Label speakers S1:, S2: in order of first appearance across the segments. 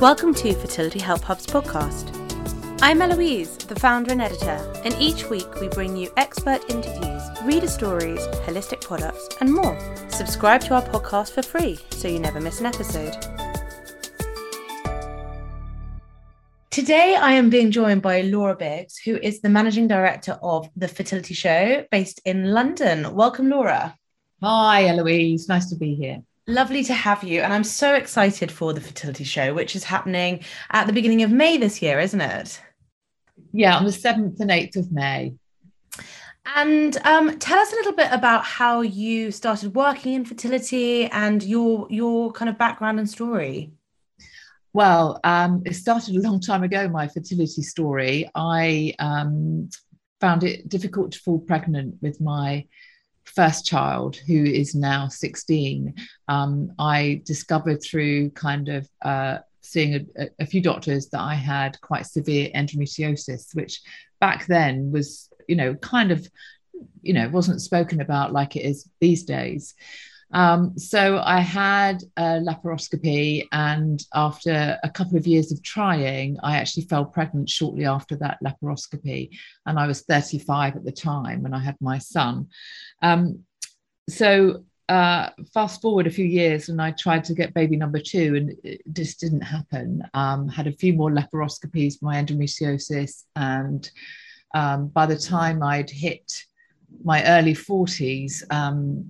S1: Welcome to Fertility Help Hub's podcast. I'm Eloise, the founder and editor, and each week we bring you expert interviews, reader stories, holistic products, and more. Subscribe to our podcast for free so you never miss an episode. Today, I am being joined by Laura Biggs, who is the managing director of The Fertility Show based in London. Welcome, Laura.
S2: Hi, Eloise. Nice to be here.
S1: Lovely to have you. And I'm so excited for the fertility show, which is happening at the beginning of May this year, isn't it?
S2: Yeah, on the 7th and 8th of May.
S1: And um, tell us a little bit about how you started working in fertility and your your kind of background and story.
S2: Well, um, it started a long time ago, my fertility story. I um, found it difficult to fall pregnant with my first child, who is now 16. Um, I discovered through kind of uh, seeing a, a, few doctors that I had quite severe endometriosis, which back then was, you know, kind of, you know, wasn't spoken about like it is these days. Um, so I had a laparoscopy, and after a couple of years of trying, I actually fell pregnant shortly after that laparoscopy. And I was 35 at the time when I had my son. Um, so uh, fast forward a few years, and I tried to get baby number two, and it just didn't happen. Um, had a few more laparoscopies, my endometriosis, and um, by the time I'd hit my early 40s, um,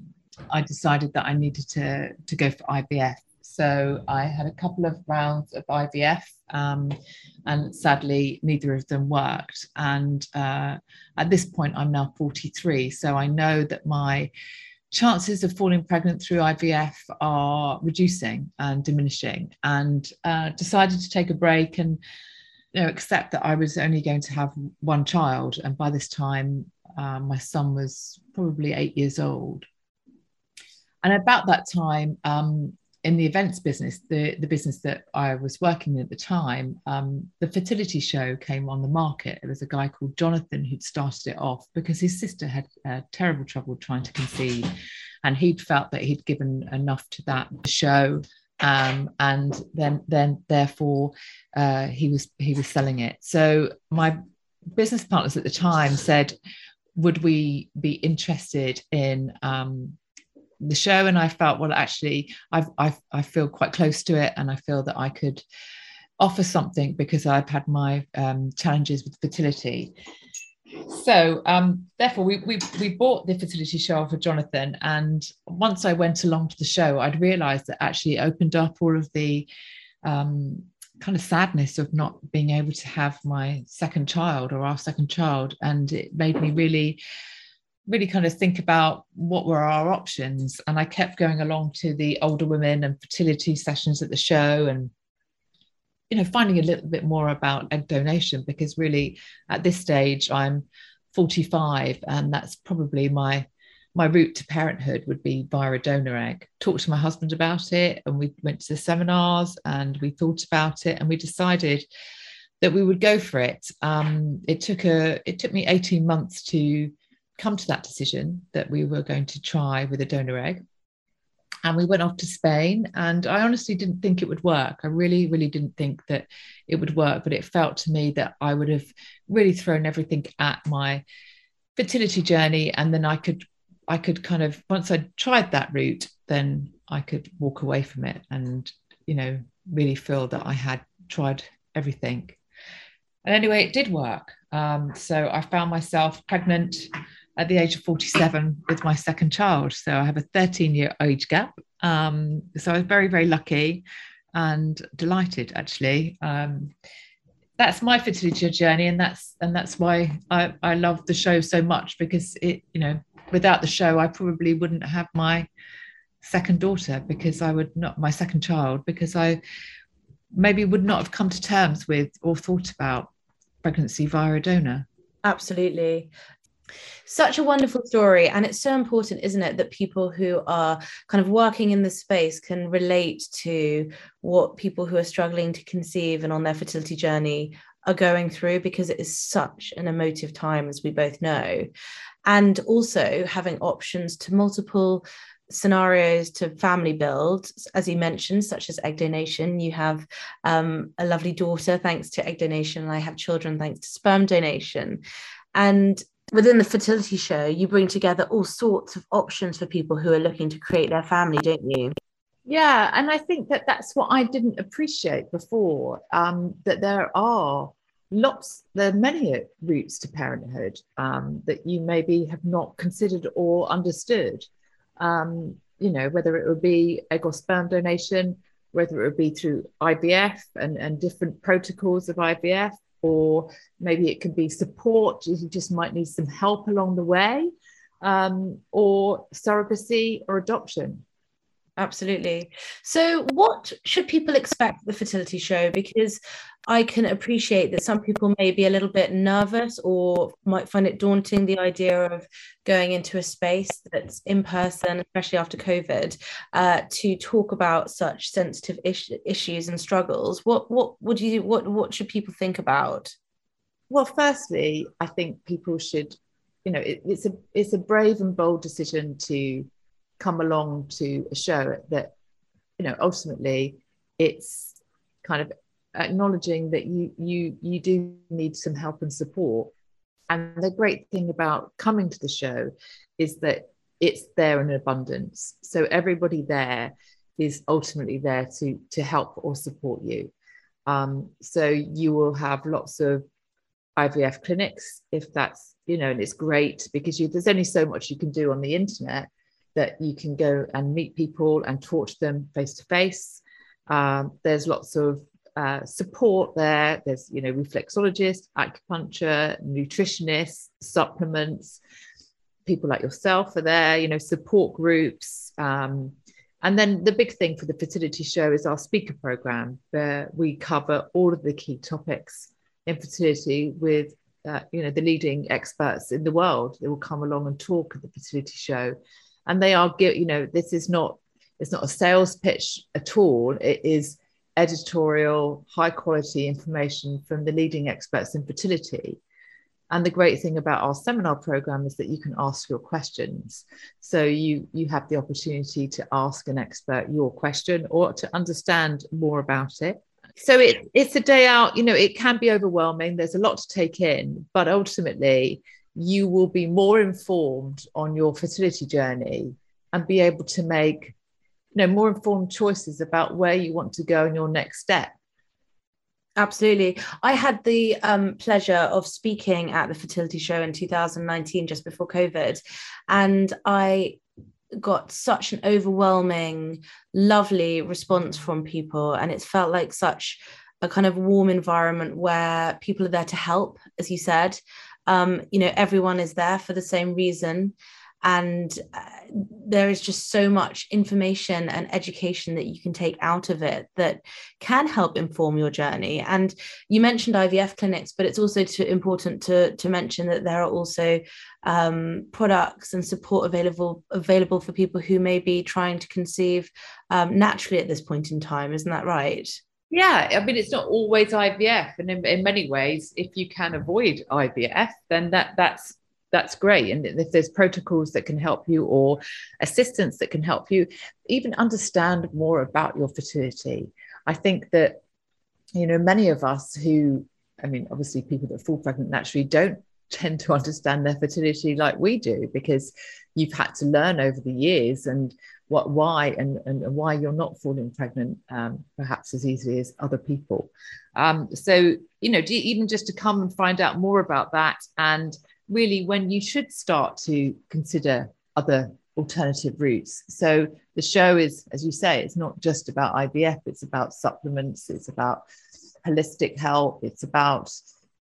S2: I decided that I needed to, to go for IVF. So I had a couple of rounds of IVF, um, and sadly, neither of them worked. And uh, at this point, I'm now 43. So I know that my chances of falling pregnant through IVF are reducing and diminishing, and uh, decided to take a break and you know accept that I was only going to have one child. And by this time, uh, my son was probably eight years old. And about that time, um, in the events business, the, the business that I was working in at the time, um, the fertility show came on the market. There was a guy called Jonathan who'd started it off because his sister had uh, terrible trouble trying to conceive. And he'd felt that he'd given enough to that show. Um, and then, then therefore, uh, he was he was selling it. So my business partners at the time said, "Would we be interested in um, the show and I felt well actually I've, I've I feel quite close to it and I feel that I could offer something because I've had my um, challenges with fertility. So um, therefore we, we we bought the fertility show for Jonathan and once I went along to the show I'd realized that actually opened up all of the um, kind of sadness of not being able to have my second child or our second child and it made me really really kind of think about what were our options. And I kept going along to the older women and fertility sessions at the show and you know finding a little bit more about egg donation because really at this stage I'm 45 and that's probably my my route to parenthood would be via a donor egg. Talked to my husband about it and we went to the seminars and we thought about it and we decided that we would go for it. Um, it took a it took me 18 months to come to that decision that we were going to try with a donor egg. And we went off to Spain, and I honestly didn't think it would work. I really, really didn't think that it would work, but it felt to me that I would have really thrown everything at my fertility journey, and then I could, I could kind of once I tried that route, then I could walk away from it, and you know, really feel that I had tried everything. And anyway, it did work. Um, so I found myself pregnant at the age of 47 with my second child. So I have a 13 year age gap. Um, so I was very, very lucky and delighted actually. Um, that's my fertility journey and that's and that's why I, I love the show so much because it, you know, without the show, I probably wouldn't have my second daughter because I would not my second child because I maybe would not have come to terms with or thought about pregnancy via a donor.
S1: Absolutely. Such a wonderful story. And it's so important, isn't it, that people who are kind of working in the space can relate to what people who are struggling to conceive and on their fertility journey are going through because it is such an emotive time, as we both know. And also having options to multiple scenarios to family build, as you mentioned, such as egg donation. You have um, a lovely daughter thanks to egg donation, and I have children thanks to sperm donation. And within the fertility show, you bring together all sorts of options for people who are looking to create their family, don't you?
S2: Yeah, and I think that that's what I didn't appreciate before. Um, that there are lots, there are many routes to parenthood um, that you maybe have not considered or understood. Um, you know, whether it would be egg or sperm donation, whether it would be through IVF and, and different protocols of IVF, or maybe it could be support, you just might need some help along the way, um, or surrogacy or adoption
S1: absolutely. So, what should people expect the fertility show? Because I can appreciate that some people may be a little bit nervous or might find it daunting the idea of going into a space that's in person, especially after COVID, uh, to talk about such sensitive is- issues and struggles. What what would you what what should people think about?
S2: Well, firstly, I think people should, you know, it, it's a it's a brave and bold decision to come along to a show that you know ultimately it's kind of acknowledging that you you you do need some help and support. And the great thing about coming to the show is that it's there in abundance. So everybody there is ultimately there to to help or support you. Um, so you will have lots of ivf clinics if that's you know and it's great because you, there's only so much you can do on the internet that you can go and meet people and talk to them face to face. There's lots of uh, support there. There's, you know, reflexologists, acupuncture, nutritionists, supplements. People like yourself are there, you know, support groups. Um, and then the big thing for the fertility show is our speaker program, where we cover all of the key topics in fertility with, uh, you know, the leading experts in the world. They will come along and talk at the fertility show and they are you know this is not it's not a sales pitch at all. It is editorial high quality information from the leading experts in fertility. And the great thing about our seminar program is that you can ask your questions. So you you have the opportunity to ask an expert your question or to understand more about it. So it, it's a day out. You know it can be overwhelming. There's a lot to take in but ultimately you will be more informed on your fertility journey and be able to make you know more informed choices about where you want to go in your next step
S1: Absolutely. I had the um, pleasure of speaking at the fertility show in 2019, just before COVID. And I got such an overwhelming, lovely response from people. And it felt like such a kind of warm environment where people are there to help, as you said um, you know everyone is there for the same reason. And uh, there is just so much information and education that you can take out of it that can help inform your journey. And you mentioned ivf clinics but it's also important to, to mention that there are also um, products and support available available for people who may be trying to conceive um, naturally at this point in time. Isn't that right
S2: yeah, I mean, it's not always IVF, and in, in many ways, if you can avoid IVF, then that that's that's great. And if there's protocols that can help you or assistance that can help you even understand more about your fertility, I think that you know many of us who, I mean, obviously people that fall pregnant naturally don't tend to understand their fertility like we do because you've had to learn over the years and what why and, and why you're not falling pregnant um, perhaps as easily as other people. Um, so you know even just to come and find out more about that and really when you should start to consider other alternative routes. So the show is as you say it's not just about ivf it's about supplements it's about holistic health it's about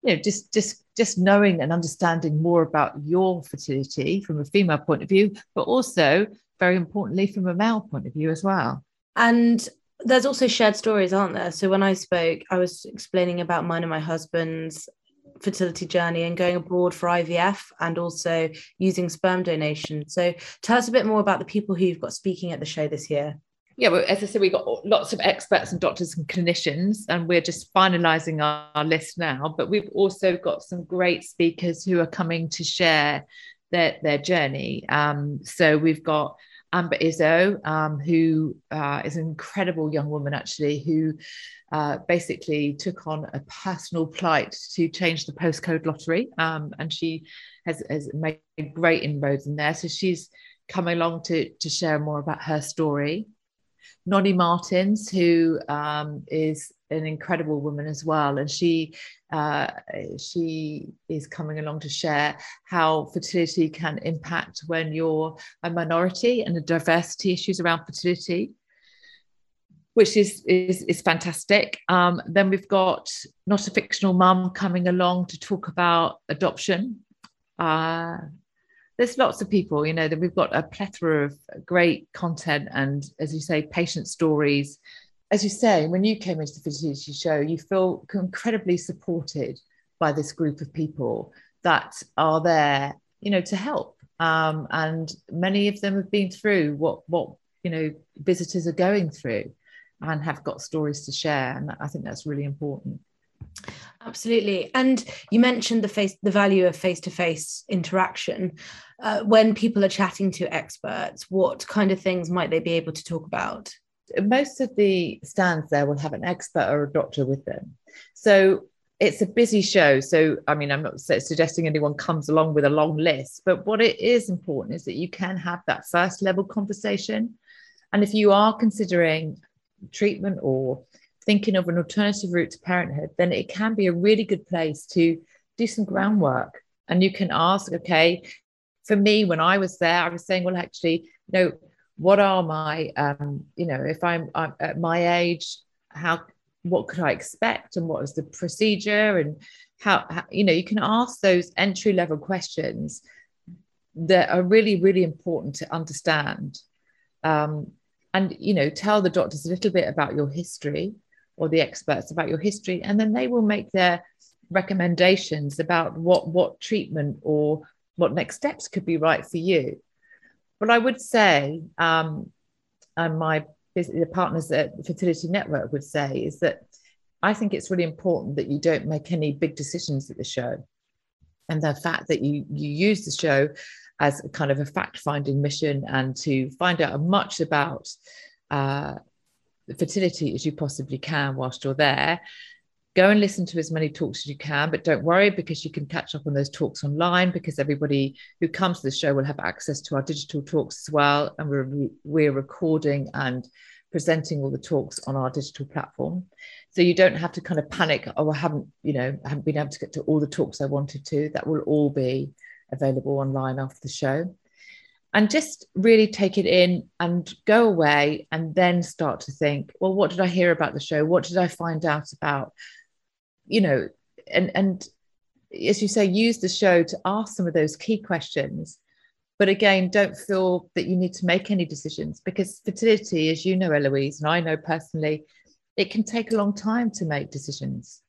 S2: you know just just just knowing and understanding more about your fertility from a female point of view but also very importantly from a male point of view as well.
S1: And there's also shared stories, aren't there? So when I spoke, I was explaining about mine and my husband's fertility journey and going abroad for IVF and also using sperm donation. So tell us a bit more about the people who you've got speaking at the show this year.
S2: Yeah, well, as I said, we've got lots of experts and doctors and clinicians, and we're just finalising our, our list now. But we've also got some great speakers who are coming to share their, their journey. Um, so we've got Amber Izzo, um, who uh, is an incredible young woman actually, who uh, basically took on a personal plight to change the postcode lottery. Um, and she has, has made great inroads in there. So she's coming along to, to share more about her story. Noni Martins, who um, is an incredible woman as well, and she uh, she is coming along to share how fertility can impact when you're a minority and the diversity issues around fertility, which is is, is fantastic. Um, then we've got not a fictional mum coming along to talk about adoption. Uh, there's lots of people, you know, that we've got a plethora of great content and, as you say, patient stories. As you say, when you came into the fertility show, you feel incredibly supported by this group of people that are there, you know, to help. Um, and many of them have been through what what you know visitors are going through, and have got stories to share. And I think that's really important.
S1: Absolutely. And you mentioned the face the value of face-to-face interaction. Uh, when people are chatting to experts, what kind of things might they be able to talk about?
S2: Most of the stands there will have an expert or a doctor with them. So it's a busy show. So, I mean, I'm not suggesting anyone comes along with a long list, but what it is important is that you can have that first level conversation. And if you are considering treatment or thinking of an alternative route to parenthood, then it can be a really good place to do some groundwork. And you can ask, okay, for me, when I was there, I was saying, well, actually, you know, what are my, um, you know, if I'm, I'm at my age, how, what could I expect, and what is the procedure, and how, how you know, you can ask those entry level questions that are really, really important to understand. Um, and you know, tell the doctors a little bit about your history or the experts about your history, and then they will make their recommendations about what what treatment or what next steps could be right for you. But I would say, um, and my the partners at Fertility Network would say, is that I think it's really important that you don't make any big decisions at the show, and the fact that you you use the show as kind of a fact finding mission and to find out much about uh, fertility as you possibly can whilst you're there. Go and listen to as many talks as you can, but don't worry because you can catch up on those talks online because everybody who comes to the show will have access to our digital talks as well. And we're, we're recording and presenting all the talks on our digital platform. So you don't have to kind of panic, oh, I haven't, you know, I haven't been able to get to all the talks I wanted to. That will all be available online after the show and just really take it in and go away and then start to think well what did i hear about the show? What did i find out about? You know and and as you say use the show to ask some of those key questions. But again don't feel that you need to make any decisions because fertility as you know eloise and i know personally it can take a long time to make decisions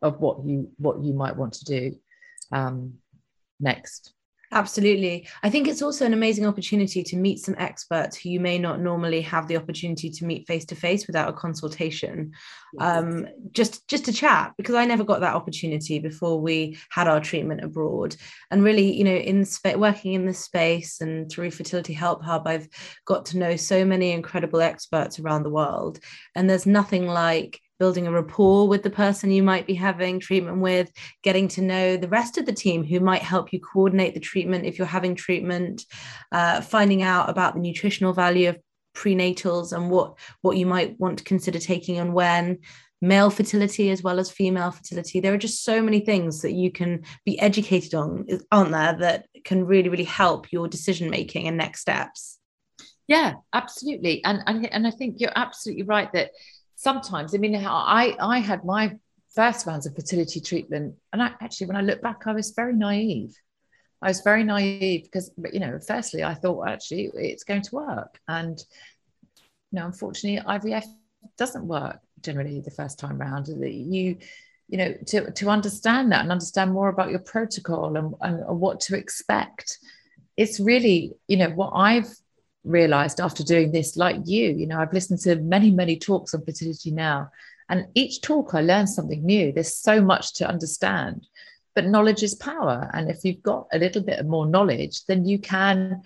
S2: of what you what you might want to do um, next
S1: Absolutely. I think it's also an amazing opportunity to meet some experts who you may not normally have the opportunity to meet face to face without a consultation. Um, just just to chat because I never got that opportunity before we had our treatment abroad. And really, you know, in sp- working in this space and through Fertility Help Hub, I've got to know so many incredible experts around the world. And there's nothing like building a rapport with the person you might be having treatment with, getting to know the rest of the team who might help you coordinate the treatment if you're having treatment, uh, finding out about the nutritional value of prenatals and what what you might want to consider taking and when male fertility as well as female fertility. There are just so many things that you can be educated on aren't there that can really really help your decision making and next steps?
S2: Yeah absolutely. And and, and i think you're absolutely right that sometimes, I mean, I, I had my first rounds of fertility treatment, and I, actually, when I look back, I was very naive. I was very naive because, you know, firstly, I thought actually it's going to work, and you know, unfortunately, IVF doesn't work generally the first time round. That you, you know, to to understand that and understand more about your protocol and, and what to expect. It's really, you know, what I've realized after doing this, like you, you know, I've listened to many, many talks on fertility now. And each talk I learn something new. There's so much to understand. But knowledge is power. And if you've got a little bit more knowledge, then you can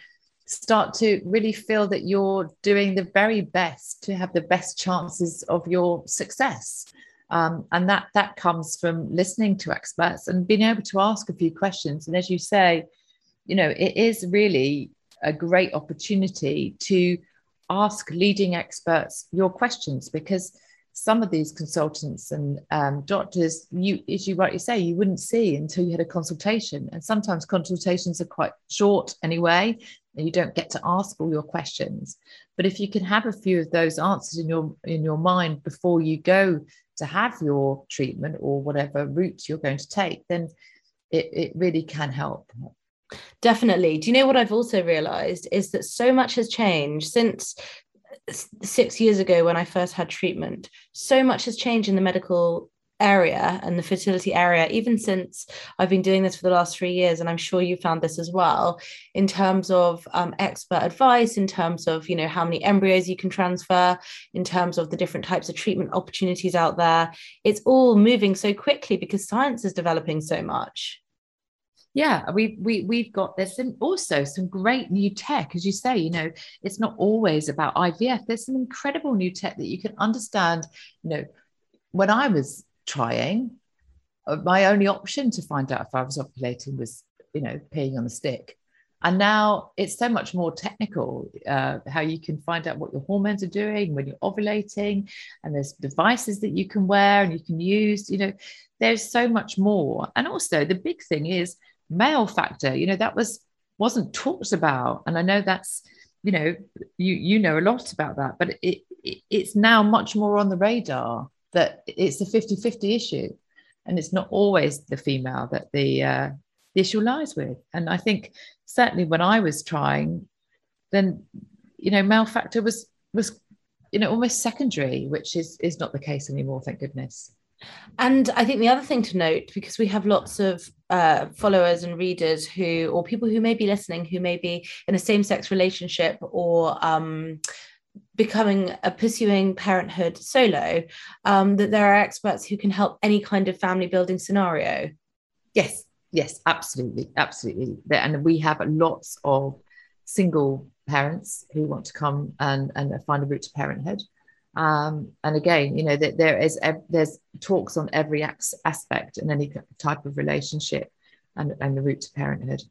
S2: start to really feel that you're doing the very best to have the best chances of your success. Um, and that that comes from listening to experts and being able to ask a few questions. And as you say, you know, it is really a great opportunity to ask leading experts your questions because some of these consultants and um, doctors, you, as you rightly say, you wouldn't see until you had a consultation. And sometimes consultations are quite short anyway, and you don't get to ask all your questions. But if you can have a few of those answers in your in your mind before you go to have your treatment or whatever route you're going to take, then it, it really can help.
S1: Definitely. Do you know what I've also realized is that so much has changed since six years ago when I first had treatment. So much has changed in the medical area and the fertility area, even since I've been doing this for the last three years. And I'm sure you found this as well, in terms of um, expert advice, in terms of, you know, how many embryos you can transfer, in terms of the different types of treatment opportunities out there. It's all moving so quickly because science is developing so much
S2: yeah we we we've got this and also some great new tech as you say you know it's not always about ivf there's some incredible new tech that you can understand you know. When i was trying uh, my only option to find out if i was ovulating was you know peeing on the stick. And now it's so much more technical uh, how you can find out what your hormones are doing when you're ovulating and there's devices that you can wear and you can use you know. There's so much more. And also the big thing is male factor you know that was wasn't talked about. And i know that's you know you you know a lot about that but it, it it's now much more on the radar that it's a 50-50 issue. And it's not always the female that the uh, the issue lies with. And i think certainly when i was trying then you know male factor was was you know almost secondary which is is not the case anymore thank goodness
S1: and I think the other thing to note, because we have lots of uh, followers and readers who, or people who may be listening, who may be in a same sex relationship or um, becoming a pursuing parenthood solo, um, that there are experts who can help any kind of family building scenario.
S2: Yes, yes, absolutely, absolutely. And we have lots of single parents who want to come and, and find a route to parenthood. Um, and again, you know that there is there's talks on every aspect in any type of relationship and, and the route to parenthood.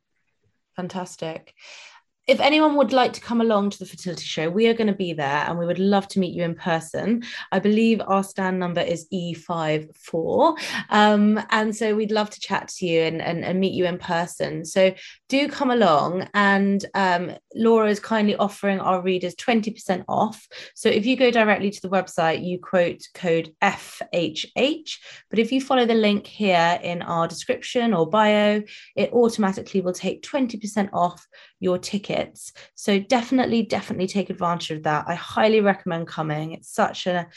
S1: Fantastic if anyone would like to come along to the fertility show, we are going to be there and we would love to meet you in person. I believe our stand number is E54. Um, and so we'd love to chat to you and, and, and, meet you in person. So do come along. And um, Laura is kindly offering our readers 20% off. So if you go directly to the website, you quote code FHH. But if you follow the link here in our description or bio, it automatically will take 20% off your tickets. So definitely, definitely take advantage of that. I highly recommend coming. It's such a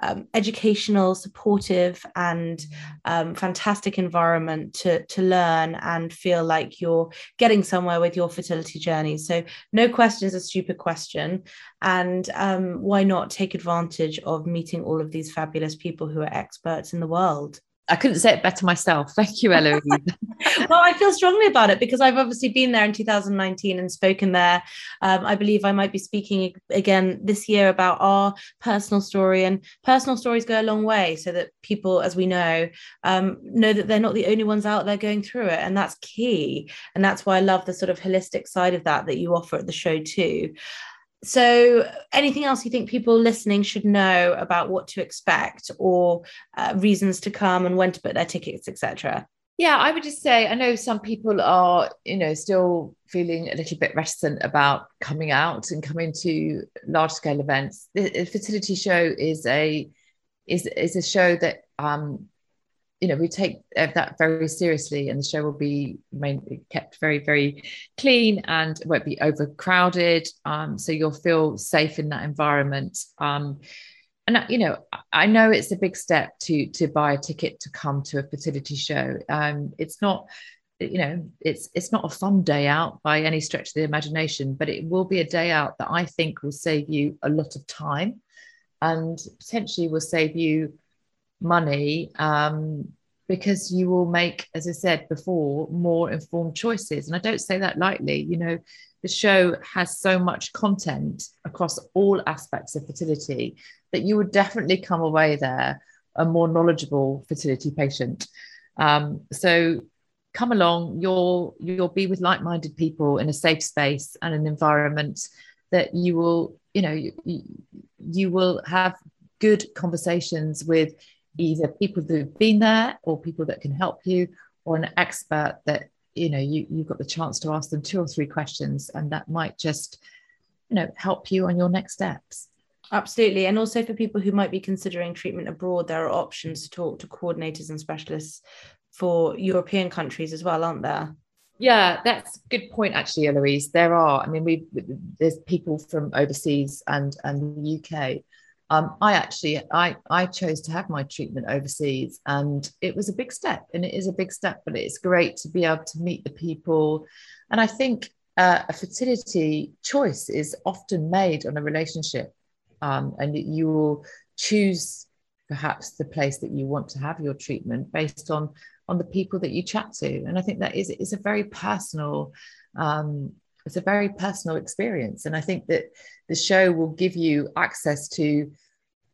S1: um, educational, supportive, and um, fantastic environment to, to learn and feel like you're getting somewhere with your fertility journey. So, no question is a stupid question. And um, why not take advantage of meeting all of these fabulous people who are experts in the world?
S2: I couldn't say it better myself. Thank you, Eloise.
S1: well, I feel strongly about it because I've obviously been there in 2019 and spoken there. Um, I believe I might be speaking again this year about our personal story, and personal stories go a long way so that people, as we know, um, know that they're not the only ones out there going through it. And that's key. And that's why I love the sort of holistic side of that that you offer at the show, too so anything else you think people listening should know about what to expect or uh, reasons to come and when to book their tickets etc
S2: yeah i would just say i know some people are you know still feeling a little bit reticent about coming out and coming to large scale events. The fertility show is a is is a show that um you know we take that very seriously and the show will be kept very very clean and won't be overcrowded. Um, so you'll feel safe in that environment. Um, and you know i know it's a big step to to buy a ticket to come to a fertility show. Um, it's not you know it's it's not a fun day out by any stretch of the imagination but it will be a day out that i think will save you a lot of time and potentially will save you money um, because you will make, as I said before, more informed choices. And I don't say that lightly. You know, the show has so much content across all aspects of fertility that you would definitely come away there a more knowledgeable fertility patient. Um, so come along, you'll you'll be with like-minded people in a safe space and an environment that you will, you know, you, you will have good conversations with either people who've been there or people that can help you or an expert that you know you, you've got the chance to ask them two or three questions and that might just you know help you on your next steps
S1: Absolutely. And also for people who might be considering treatment abroad, there are options to talk to coordinators and specialists for European countries as well, aren't there?
S2: Yeah, that's a good point, actually, Eloise. There are. I mean, we there's people from overseas and and the UK. Um, I actually I I chose to have my treatment overseas, and it was a big step, and it is a big step. But it's great to be able to meet the people, and I think uh, a fertility choice is often made on a relationship um, and you will choose perhaps the place that you want to have your treatment based on on the people that you chat to and i think that is is a very personal um, it's a very personal experience and i think that the show will give you access to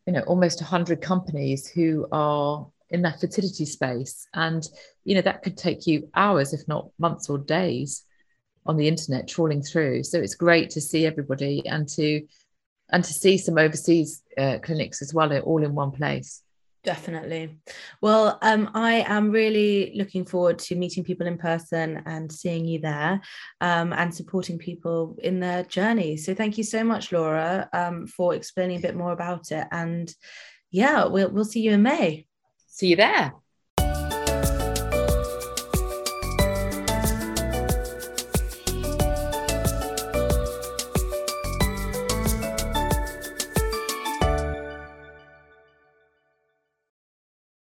S2: you know almost 100 companies who are in that fertility space and you know that could take you hours if not months or days on the internet trawling through so it's great to see everybody and to and to see some overseas uh, clinics as well, all in one place.
S1: Definitely. Well, um, I am really looking forward to meeting people in person and seeing you there um, and supporting people in their journey. So, thank you so much, Laura, um, for explaining a bit more about it. And yeah, we'll, we'll see you in May.
S2: See you there.